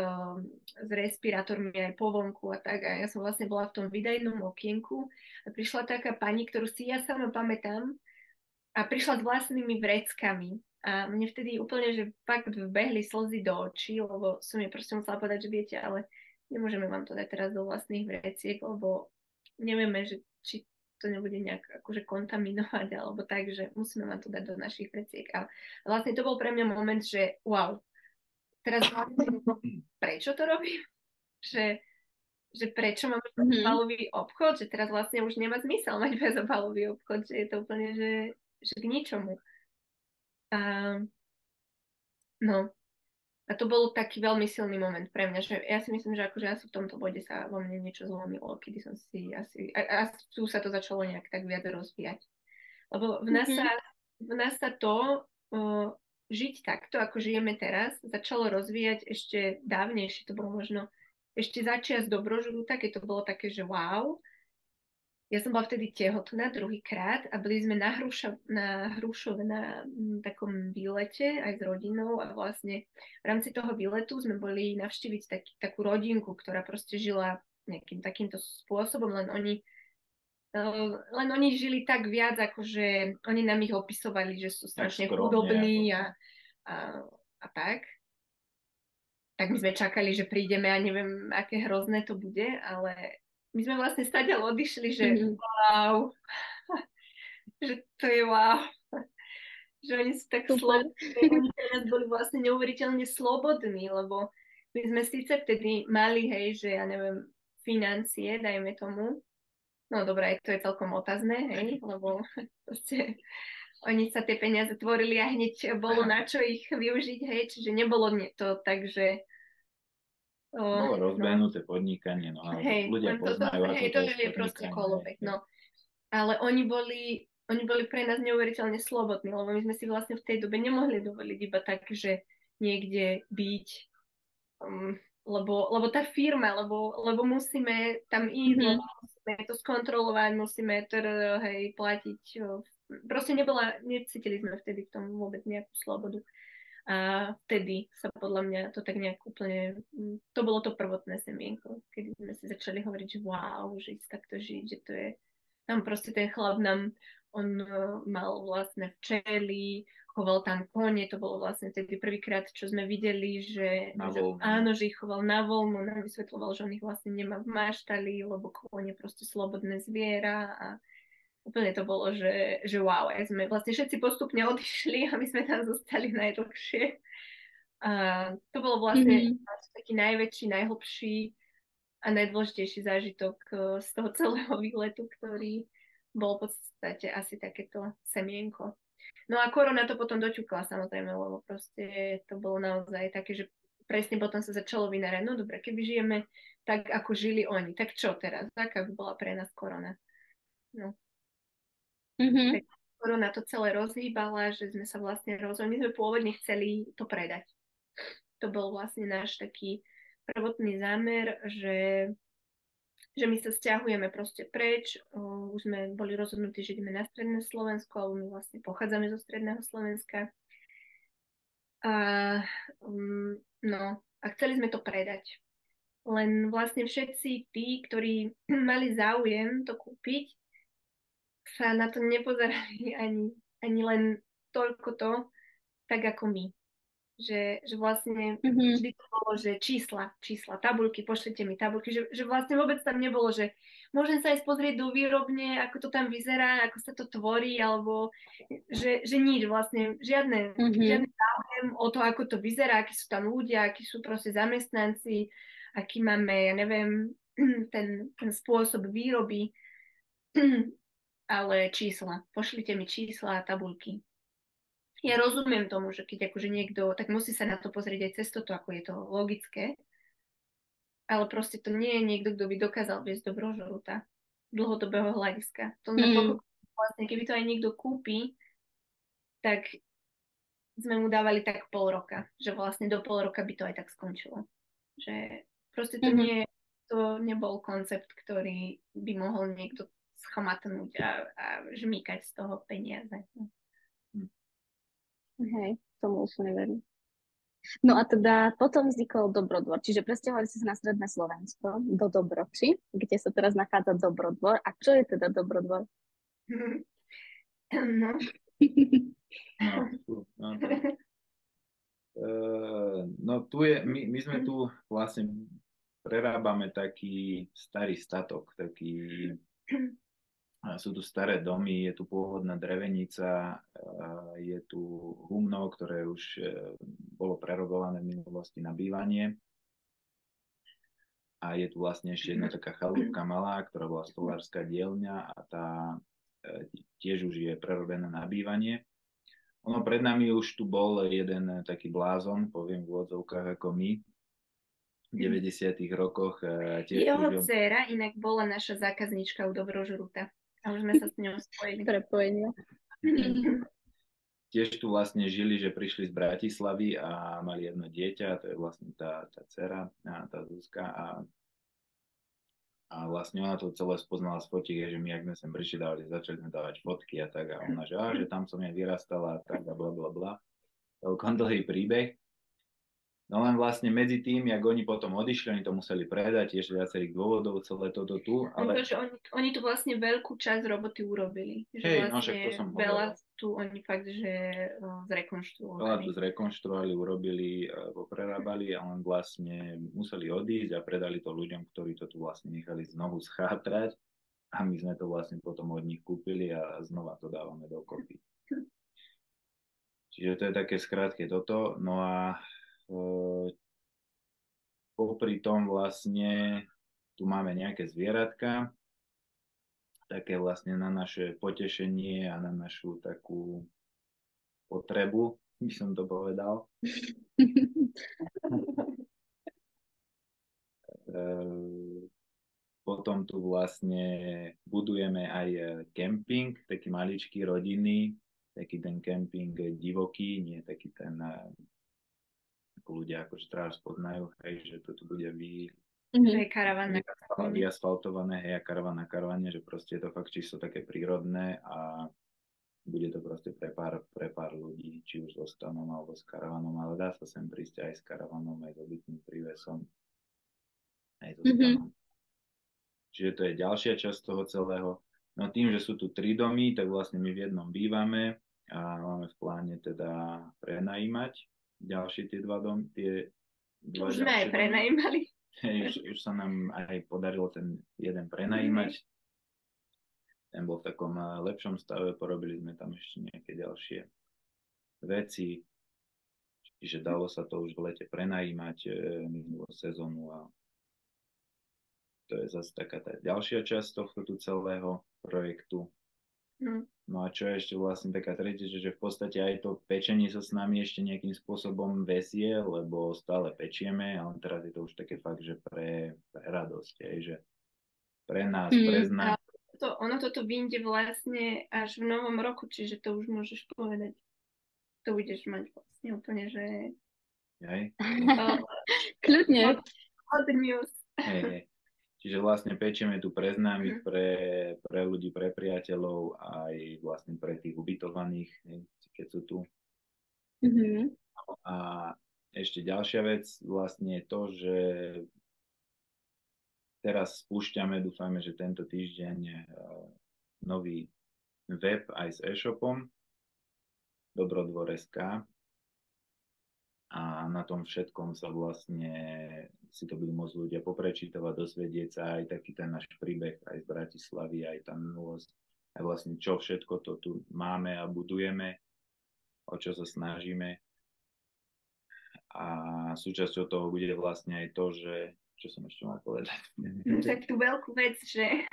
s respirátormi aj po vonku a tak. A ja som vlastne bola v tom vydajnom okienku a prišla taká pani, ktorú si ja sama pamätám a prišla s vlastnými vreckami. A mne vtedy úplne, že fakt vbehli slzy do očí, lebo som jej proste musela povedať, že viete, ale nemôžeme vám to dať teraz do vlastných vreciek, lebo nevieme, že, či to nebude nejak akože kontaminovať alebo tak, že musíme vám to dať do našich vreciek. A vlastne to bol pre mňa moment, že wow, teraz vlastne, prečo to robím? Že, že prečo máme mm-hmm. bezobalový obchod, že teraz vlastne už nemá zmysel mať bezobalový obchod, že je to úplne, že, že k ničomu. A, no, a to bol taký veľmi silný moment pre mňa, že ja si myslím, že akože asi v tomto bode sa vo mne niečo zlomilo, kedy som si asi, a, a tu sa to začalo nejak tak viac rozvíjať. Lebo v nás, mm-hmm. sa, v nás sa to uh, žiť takto, ako žijeme teraz, začalo rozvíjať ešte dávnejšie, to bolo možno ešte začias dobrožrúta, keď to bolo také, že wow. Ja som bola vtedy tehotná druhýkrát a byli sme na, Hruša, na Hrušove na m, takom výlete aj s rodinou a vlastne v rámci toho výletu sme boli navštíviť taký, takú rodinku, ktorá proste žila nejakým takýmto spôsobom, len oni Uh, len oni žili tak viac, akože oni nám ich opisovali, že sú strašne chudobní a, a, a tak. Tak my sme čakali, že prídeme a neviem, aké hrozné to bude, ale my sme vlastne stadiaľ odišli, že mm. wow, že to je wow. že oni sú tak slobodní, oni nás boli vlastne neuveriteľne slobodní, lebo my sme síce vtedy mali, hej, že ja neviem, financie, dajme tomu, No dobré, to je celkom otázne, hej, lebo proste oni sa tie peniaze tvorili a hneď bolo na čo ich využiť, hej, čiže nebolo to tak, že bolo no. rozbehnuté no, podnikanie, no ale hej, ľudia poznajú, to, hej, to, to je proste kolobek, no. Ale oni boli, oni boli pre nás neuveriteľne slobodní, lebo my sme si vlastne v tej dobe nemohli dovoliť iba tak, že niekde byť, um, lebo, lebo tá firma, lebo, lebo musíme tam ísť, mm-hmm. lebo musíme to skontrolovať, musíme to hej, platiť. Proste nebola, necítili sme vtedy v tom vôbec nejakú slobodu. A vtedy sa podľa mňa to tak nejak úplne, to bolo to prvotné semienko, kedy sme si začali hovoriť, že wow, že ísť takto žiť, že to je, tam proste ten chlap nám, on mal vlastné včely, choval tam kone, to bolo vlastne tedy prvýkrát, čo sme videli, že, áno, že ich choval na voľnu, nám vysvetloval, že on ich vlastne nemá v máštali, lebo kone proste slobodné zviera a úplne to bolo, že, že wow, aj sme vlastne všetci postupne odišli a my sme tam zostali najdlhšie. A to bolo vlastne mm-hmm. taký najväčší, najhlbší a najdôležitejší zážitok eh, z toho celého výletu, ktorý bol v podstate asi takéto semienko. No a korona to potom doťukla samozrejme, lebo proste to bolo naozaj také, že presne potom sa začalo vynárať, no dobre, keby žijeme tak, ako žili oni, tak čo teraz? Aká by bola pre nás korona? No. Mm-hmm. Korona to celé rozhýbala, že sme sa vlastne rozhodli. My sme pôvodne chceli to predať. To bol vlastne náš taký prvotný zámer, že že my sa stiahujeme proste preč, už sme boli rozhodnutí, že ideme na stredné Slovensko, alebo my vlastne pochádzame zo stredného Slovenska. A, um, no, a chceli sme to predať. Len vlastne všetci tí, ktorí mali záujem to kúpiť, sa na to nepozerali ani, ani len toľko to, tak ako my. Že, že vlastne mm-hmm. vždy to bolo, že čísla, čísla, tabulky, pošlite mi tabulky, že, že vlastne vôbec tam nebolo, že môžem sa aj pozrieť do výrobne, ako to tam vyzerá, ako sa to tvorí, alebo že, že nič vlastne, žiadne, mm-hmm. žiadny záujem o to, ako to vyzerá, akí sú tam ľudia, akí sú proste zamestnanci, aký máme, ja neviem, ten, ten spôsob výroby, ale čísla. Pošlite mi čísla a tabulky ja rozumiem tomu, že keď akože niekto, tak musí sa na to pozrieť aj cez toto, ako je to logické, ale proste to nie je niekto, kto by dokázal viesť do brožoruta dlhodobého hľadiska. To mm. vlastne, keby to aj niekto kúpi, tak sme mu dávali tak pol roka, že vlastne do pol roka by to aj tak skončilo. Že proste to, mm-hmm. nie, to nebol koncept, ktorý by mohol niekto schamatnúť a, a žmýkať z toho peniaze. Hej, tomu úplne verím. No a teda potom vznikol Dobrodvor, čiže presťahovali ste sa na stredné Slovensko, do Dobroči, kde sa teraz nachádza Dobrodvor. A čo je teda Dobrodvor? No. no, no, to, uh, no tu je, my, my sme tu vlastne prerábame taký starý statok, taký sú tu staré domy, je tu pôvodná drevenica, je tu humno, ktoré už e, bolo prerobované v minulosti na bývanie. A je tu vlastne ešte jedna taká chalúbka malá, ktorá bola stolárska dielňa a tá e, tiež už je prerobená na bývanie. Ono pred nami už tu bol jeden taký blázon, poviem v úvodzovkách ako my, v 90. rokoch. E, tiež Jeho už... dcera inak bola naša zákaznička u Dobrožruta. A už sme sa s ňou spojili. Prepojenia. Tiež tu vlastne žili, že prišli z Bratislavy a mali jedno dieťa, to je vlastne tá, tá dcera, tá Zuzka a a vlastne ona to celé spoznala z fotiek, že my, ak sme sem prišli, dávali, začali sme dávať fotky a tak. A ona, že, á, že tam som ja vyrastala a tak a bla, bla, bla. Celkom dlhý príbeh. No len vlastne medzi tým, jak oni potom odišli, oni to museli predať, tiež viacerých dôvodov, celé toto tu. Ale... To, že oni, oni tu vlastne veľkú časť roboty urobili. Že Hej, no, vlastne no, to som veľa hovoril. tu oni fakt, že uh, zrekonštruovali. Veľa tu zrekonštruovali, urobili, uh, poprerábali a len vlastne museli odísť a predali to ľuďom, ktorí to tu vlastne nechali znovu schátrať a my sme to vlastne potom od nich kúpili a znova to dávame dokopy. Čiže to je také skrátke toto. No a popri tom vlastne tu máme nejaké zvieratka, také vlastne na naše potešenie a na našu takú potrebu, by som to povedal. Potom tu vlastne budujeme aj kemping, taký maličký rodinný, taký ten kemping divoký, nie taký ten ľudia akože teraz poznajú, hej, že to tu bude vy, karavan na vyasfaltované, hej, a karavan na karavane, že proste je to fakt čisto také prírodné a bude to proste pre pár, pre pár ľudí, či už so stanom alebo s karavanom, ale dá sa sem prísť aj s karavanom, aj s obytným prívesom, aj so mm-hmm. Čiže to je ďalšia časť toho celého. No tým, že sú tu tri domy, tak vlastne my v jednom bývame a máme v pláne teda prenajímať ďalšie tie dva dom, tie dva Už sme aj prenajímali. Hej, už, už sa nám aj podarilo ten jeden prenajímať. Mm. Ten bol v takom eh, lepšom stave, porobili sme tam ešte nejaké ďalšie veci. Čiže dalo sa to už v lete prenajímať e, minulú sezónu a to je zase taká tá ďalšia časť tohto tu celého projektu. Mm. No a čo je ešte vlastne taká tretia, že, v podstate aj to pečenie sa s nami ešte nejakým spôsobom vesie, lebo stále pečieme, ale teraz je to už také fakt, že pre, pre radosť, aj, že pre nás, mm, pre nás. To, ono toto vyjde vlastne až v novom roku, čiže to už môžeš povedať. To budeš mať vlastne úplne, že... Hej. Kľudne. Hot news. Hej, hej. Čiže vlastne pečieme tu pre známych, mhm. pre, pre ľudí, pre priateľov, aj vlastne pre tých ubytovaných, keď sú tu. Mm-hmm. A ešte ďalšia vec vlastne je to, že teraz spúšťame, dúfajme, že tento týždeň uh, nový web aj s e-shopom dobrodvor.sk a na tom všetkom sa vlastne si to budú môcť ľudia poprečítavať, dozvedieť sa aj taký ten náš príbeh aj z Bratislavy, aj tam minulosť, aj vlastne čo všetko to tu máme a budujeme, o čo sa snažíme. A súčasťou toho bude vlastne aj to, že čo som ešte mal povedať. Tak tú veľkú vec, že...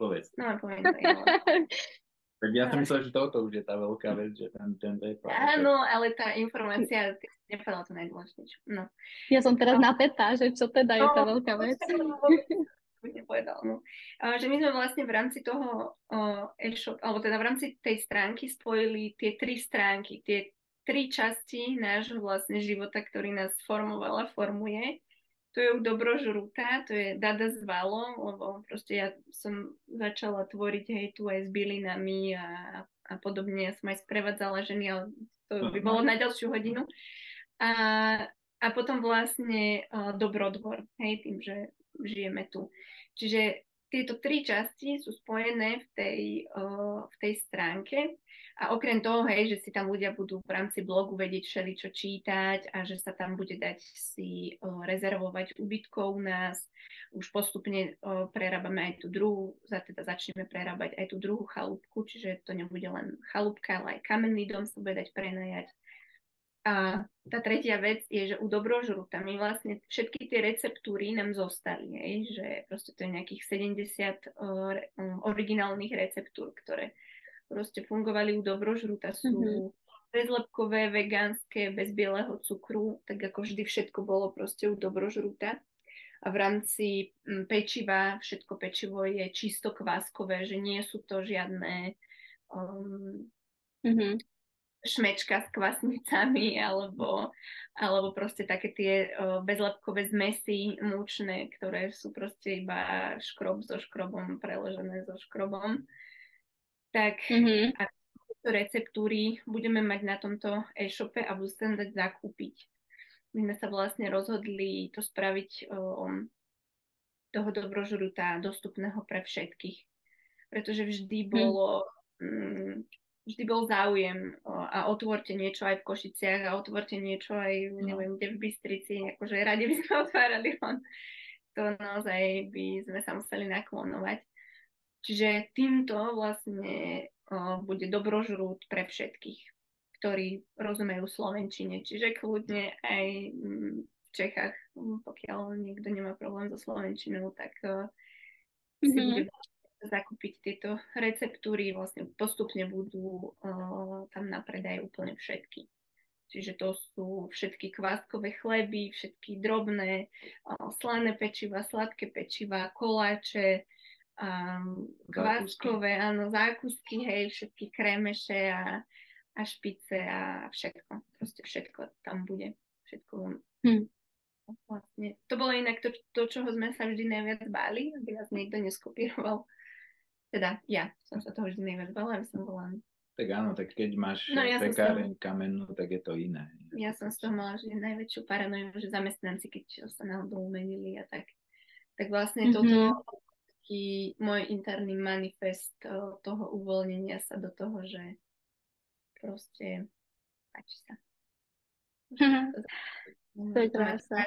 Povedz. No, poviem Tak ja som myslel, že toto už je tá veľká vec, že ten, ten web. Áno, ale tá informácia, ty to najdôležitejšie. No. Ja som teraz no. napätá, že čo teda je tá no, veľká vec. nepovedal. No. A, že my sme vlastne v rámci toho uh, e-shop, alebo teda v rámci tej stránky spojili tie tri stránky, tie tri časti nášho vlastne života, ktorý nás formoval a formuje to je u Dobrožrúta, to je Dada s Valom, lebo proste ja som začala tvoriť hej tu aj s bylinami a, a podobne. Ja som aj sprevádzala ženy, ale to by bolo na ďalšiu hodinu. A, a potom vlastne uh, Dobrodvor, hej, tým, že žijeme tu. Čiže tieto tri časti sú spojené v tej, uh, v tej stránke a okrem toho, hej, že si tam ľudia budú v rámci blogu vedieť všeli čo čítať a že sa tam bude dať si o, rezervovať ubytkov u nás. Už postupne o, prerábame aj tú druhú, za teda začneme prerábať aj tú druhú chalúbku, čiže to nebude len chalúbka, ale aj kamenný dom sa bude dať prenajať. A tá tretia vec je, že u dobrožruta my vlastne všetky tie receptúry nám zostali, hej, že proste to je nejakých 70 o, originálnych receptúr, ktoré proste fungovali u dobrožruta, sú mm-hmm. bezlepkové, vegánske, bez bieleho cukru, tak ako vždy všetko bolo proste u dobrožruta. A v rámci m, pečiva, všetko pečivo je čisto kváskové, že nie sú to žiadne um, mm-hmm. Šmečka s kvasnicami alebo, alebo proste také tie bezlepkové zmesy múčne, ktoré sú proste iba škrob so škrobom, preložené so škrobom tak mm-hmm. a receptúry budeme mať na tomto e-shope a budú sa dať zakúpiť. My sme sa vlastne rozhodli to spraviť um, toho dobrožruta dostupného pre všetkých. Pretože vždy hm. bolo, mm. um, vždy bol záujem a otvorte niečo aj v Košiciach a otvorte niečo aj, no. neviem, kde v Bystrici, akože radi by sme otvárali on. To naozaj by sme sa museli naklonovať. Čiže týmto vlastne o, bude dobrožrút pre všetkých, ktorí rozumejú slovenčine. Čiže kľudne aj mm, v Čechách, mm, pokiaľ niekto nemá problém so slovenčinou, tak o, si mm-hmm. bude zakúpiť tieto receptúry, vlastne postupne budú o, tam na predaj úplne všetky. Čiže to sú všetky kváskové chleby, všetky drobné, o, slané pečiva, sladké pečiva, koláče, um, kváskové, áno, zákusky, hej, všetky krémeše a, a špice a všetko. Proste všetko tam bude. Všetko hm. Vlastne. To bolo inak to, to, čoho sme sa vždy najviac báli, aby nás niekto neskopíroval. Teda ja som sa toho vždy bála, aby som bola tak áno, tak keď máš no, ja pekáreň kamennú, tak je to iné. Ja som z toho mala že najväčšiu paranoju, že zamestnanci, keď sa náhodou umenili a tak, tak vlastne mm-hmm. toto taký môj interný manifest eh, toho uvoľnenia sa do toho, že proste páči sa. To je krásne.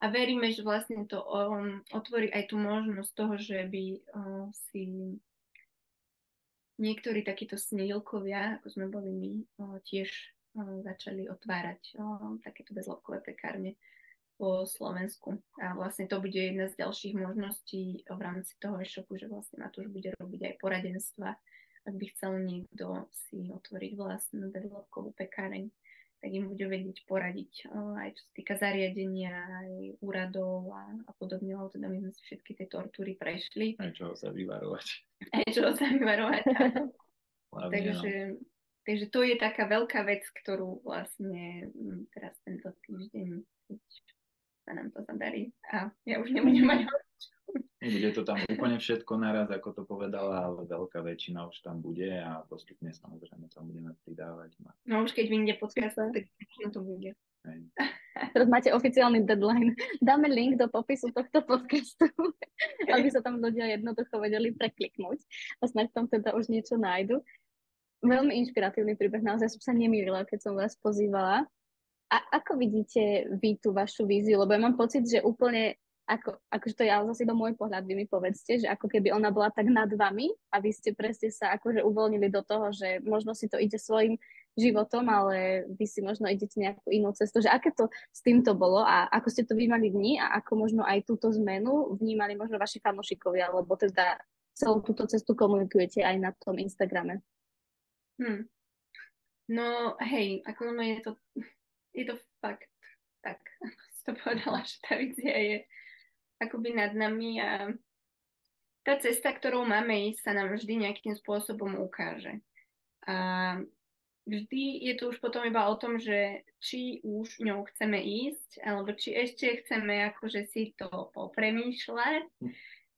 A veríme, že vlastne to um, otvorí aj tú možnosť toho, že by um, si niektorí takíto snílkovia, ako sme boli my, um, tiež um, začali otvárať um, takéto bezlobkové pekárne po Slovensku. A vlastne to bude jedna z ďalších možností v rámci toho e-shopu, že vlastne Matúš bude robiť aj poradenstva. Ak by chcel niekto si otvoriť vlastnú developkovú pekáreň, tak im bude vedieť poradiť aj čo sa týka zariadenia, aj úradov a, a podobne, ale teda my sme si všetky tie tortúry prešli. Aj čoho sa vyvarovať. Aj čoho sa vyvarovať. takže, takže to je taká veľká vec, ktorú vlastne teraz tento týždeň, keď sa nám to zadarí a ja už nebudem mať Nebude to tam úplne všetko naraz, ako to povedala, ale veľká väčšina už tam bude a postupne samozrejme tam budeme pridávať. No už keď vyjde podcast, tak to bude. Hej. Teraz máte oficiálny deadline. Dáme link do popisu tohto podcastu, aby sa tam ľudia jednoducho vedeli prekliknúť a snáď tam teda už niečo nájdu. Veľmi inšpiratívny príbeh, naozaj som sa nemýlila, keď som vás pozývala. A ako vidíte vy tú vašu víziu? Lebo ja mám pocit, že úplne ako, akože to ja zase do môj pohľad, vy mi povedzte, že ako keby ona bola tak nad vami a vy ste presne sa akože uvoľnili do toho, že možno si to ide svojim životom, ale vy si možno idete nejakú inú cestu, že aké to s týmto bolo a ako ste to vnímali dni a ako možno aj túto zmenu vnímali možno vaši fanúšikovia, alebo teda celú túto cestu komunikujete aj na tom Instagrame. Hmm. No hej, ako ono je to, je to fakt tak, ako si to povedala, že tá vízia je akoby nad nami a tá cesta, ktorou máme ísť, sa nám vždy nejakým spôsobom ukáže. A vždy je to už potom iba o tom, že či už ňou chceme ísť, alebo či ešte chceme akože si to popremýšľať,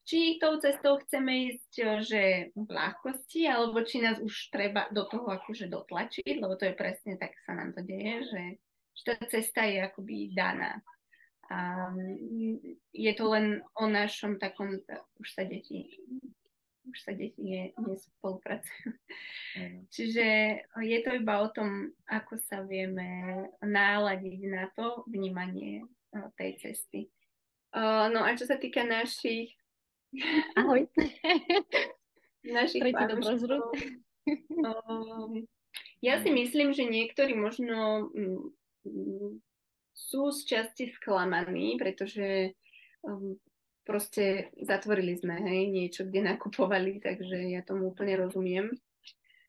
či tou cestou chceme ísť, že v ľahkosti, alebo či nás už treba do toho akože dotlačiť, lebo to je presne tak sa nám to deje, že, že tá cesta je akoby daná. A je to len o našom takom, už sa deti už sa deti ne, nespolupracujú. Mm. Čiže je to iba o tom, ako sa vieme náladiť na to vnímanie tej cesty. No a čo sa týka našich... Ahoj. našich ja si myslím, že niektorí možno sú z časti sklamaní, pretože um, proste zatvorili sme, hej, niečo, kde nakupovali, takže ja tomu úplne rozumiem.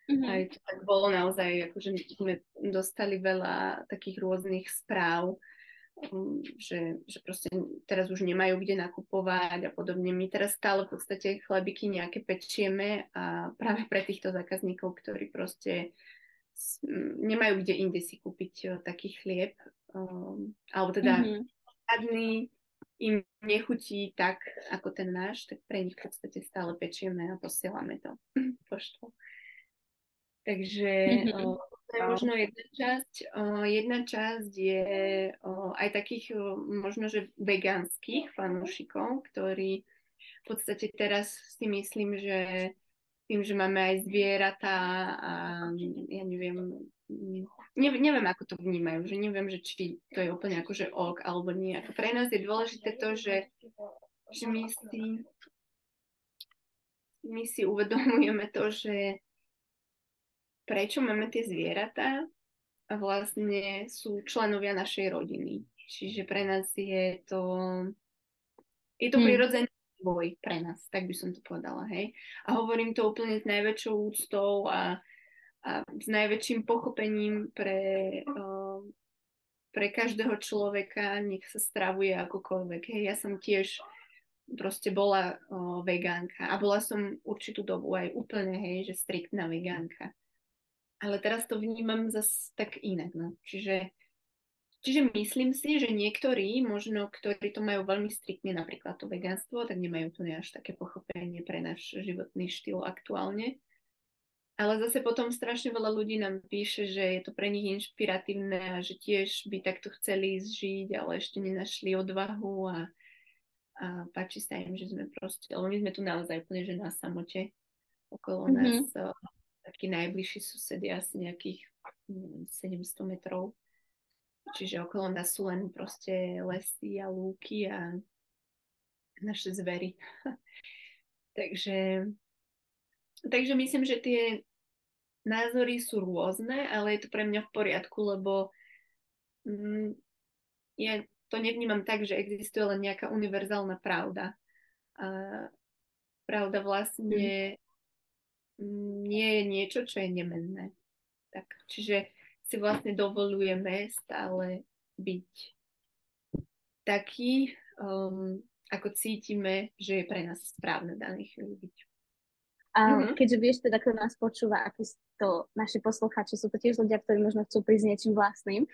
Mm-hmm. Aj to tak bolo naozaj, akože sme dostali veľa takých rôznych správ, um, že, že proste teraz už nemajú kde nakupovať a podobne. My teraz stále v podstate chlebiky nejaké pečieme a práve pre týchto zákazníkov, ktorí proste nemajú kde inde si kúpiť taký chlieb, um, alebo teda mm-hmm. im nechutí tak, ako ten náš, tak pre nich v podstate stále pečieme a posielame to poštou. Takže mm-hmm. o, to je možno jedna časť. O, jedna časť je o, aj takých o, možno, že vegánskych fanúšikov, ktorí v podstate teraz si myslím, že tým, že máme aj zvieratá a ja neviem, ne, neviem, ako to vnímajú, že neviem, že či to je úplne akože ok alebo nie. Ako pre nás je dôležité to, že, že my si my si uvedomujeme to, že prečo máme tie zvieratá a vlastne sú členovia našej rodiny. Čiže pre nás je to je to hmm. prirodzený vývoj pre nás, tak by som to povedala, hej. A hovorím to úplne s najväčšou úctou a a s najväčším pochopením pre, uh, pre každého človeka, nech sa stravuje akokoľvek. Hej, ja som tiež proste bola uh, vegánka a bola som určitú dobu aj úplne, hej, že striktná vegánka. Ale teraz to vnímam zase tak inak, no. Čiže, čiže myslím si, že niektorí, možno ktorí to majú veľmi striktne, napríklad to vegánstvo, tak nemajú to až také pochopenie pre náš životný štýl aktuálne ale zase potom strašne veľa ľudí nám píše, že je to pre nich inšpiratívne a že tiež by takto chceli ísť žiť, ale ešte nenašli odvahu a, a páči sa im, že sme proste, lebo my sme tu naozaj úplne, že na samote. Okolo mm-hmm. nás o, taký najbližší sused je asi nejakých neviem, 700 metrov. Čiže okolo nás sú len proste lesy a lúky a naše zvery. Takže Takže myslím, že tie názory sú rôzne, ale je to pre mňa v poriadku, lebo mm, ja to nevnímam tak, že existuje len nejaká univerzálna pravda. A pravda vlastne mm. nie je niečo, čo je nemenné. Tak, čiže si vlastne dovolujeme stále byť taký, um, ako cítime, že je pre nás správne daných chvíli byť. A mm-hmm. keďže vieš teda, kto nás počúva, akí to naši posluchači, sú to tiež ľudia, ktorí možno chcú prísť niečím vlastným.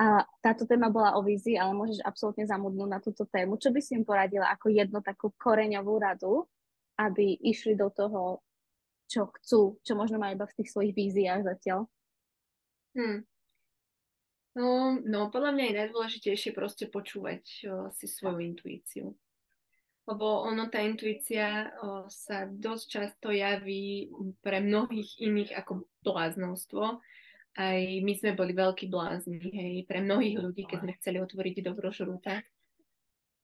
A táto téma bola o vízii, ale môžeš absolútne zamudnúť na túto tému. Čo by si im poradila ako jednu takú koreňovú radu, aby išli do toho, čo chcú, čo možno majú iba v tých svojich víziách zatiaľ? Hmm. No, no, podľa mňa je najdôležitejšie proste počúvať o, si svoju intuíciu. Lebo ono, tá intuícia o, sa dosť často javí pre mnohých iných ako bláznostvo. Aj my sme boli veľkí blázni, hej, pre mnohých ľudí, keď sme chceli otvoriť dobrožrúta.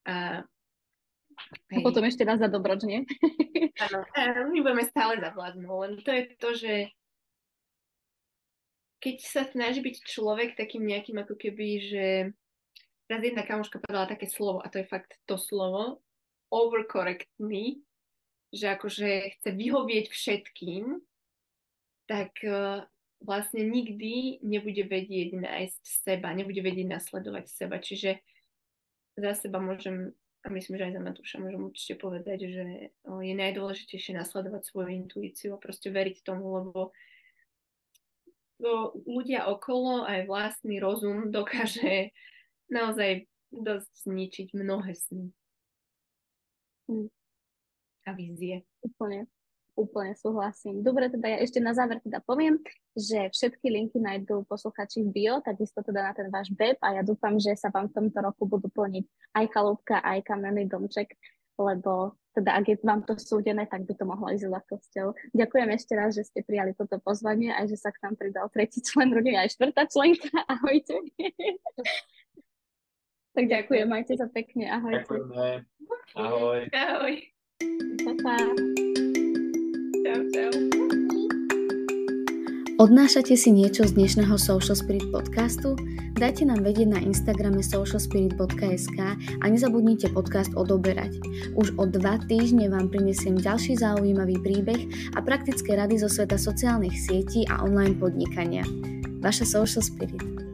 A Hej. A potom ešte raz za dobroč, nie? Áno, my budeme stále za bláznou, len to je to, že keď sa snaží byť človek takým nejakým ako keby, že raz jedna kamoška povedala také slovo a to je fakt to slovo, overcorrectly, že akože chce vyhovieť všetkým, tak uh, vlastne nikdy nebude vedieť nájsť seba, nebude vedieť nasledovať seba. Čiže za seba môžem, a myslím, že aj za Matúša môžem určite povedať, že uh, je najdôležitejšie nasledovať svoju intuíciu a proste veriť tomu, lebo ľudia okolo, aj vlastný rozum dokáže naozaj dosť zničiť mnohé sny. Hm. A vízie. Úplne, úplne súhlasím. Dobre, teda ja ešte na záver teda poviem, že všetky linky nájdú posluchači v bio, takisto teda na ten váš web a ja dúfam, že sa vám v tomto roku budú plniť aj kalúbka, aj kamenný domček, lebo teda ak je vám to súdené, tak by to mohlo ísť ľahkosťou. Ďakujem ešte raz, že ste prijali toto pozvanie, aj že sa k nám pridal tretí člen rodiny, aj štvrtá členka. Ahojte. tak ďakujem, majte sa pekne. Ahojte. Ďakujeme. Ahoj. Ahoj. Pa, pa. Čau, čau. Odnášate si niečo z dnešného Social Spirit podcastu? Dajte nám vedieť na Instagrame socialspirit.sk a nezabudnite podcast odoberať. Už o dva týždne vám prinesiem ďalší zaujímavý príbeh a praktické rady zo sveta sociálnych sietí a online podnikania. Vaša Social Spirit.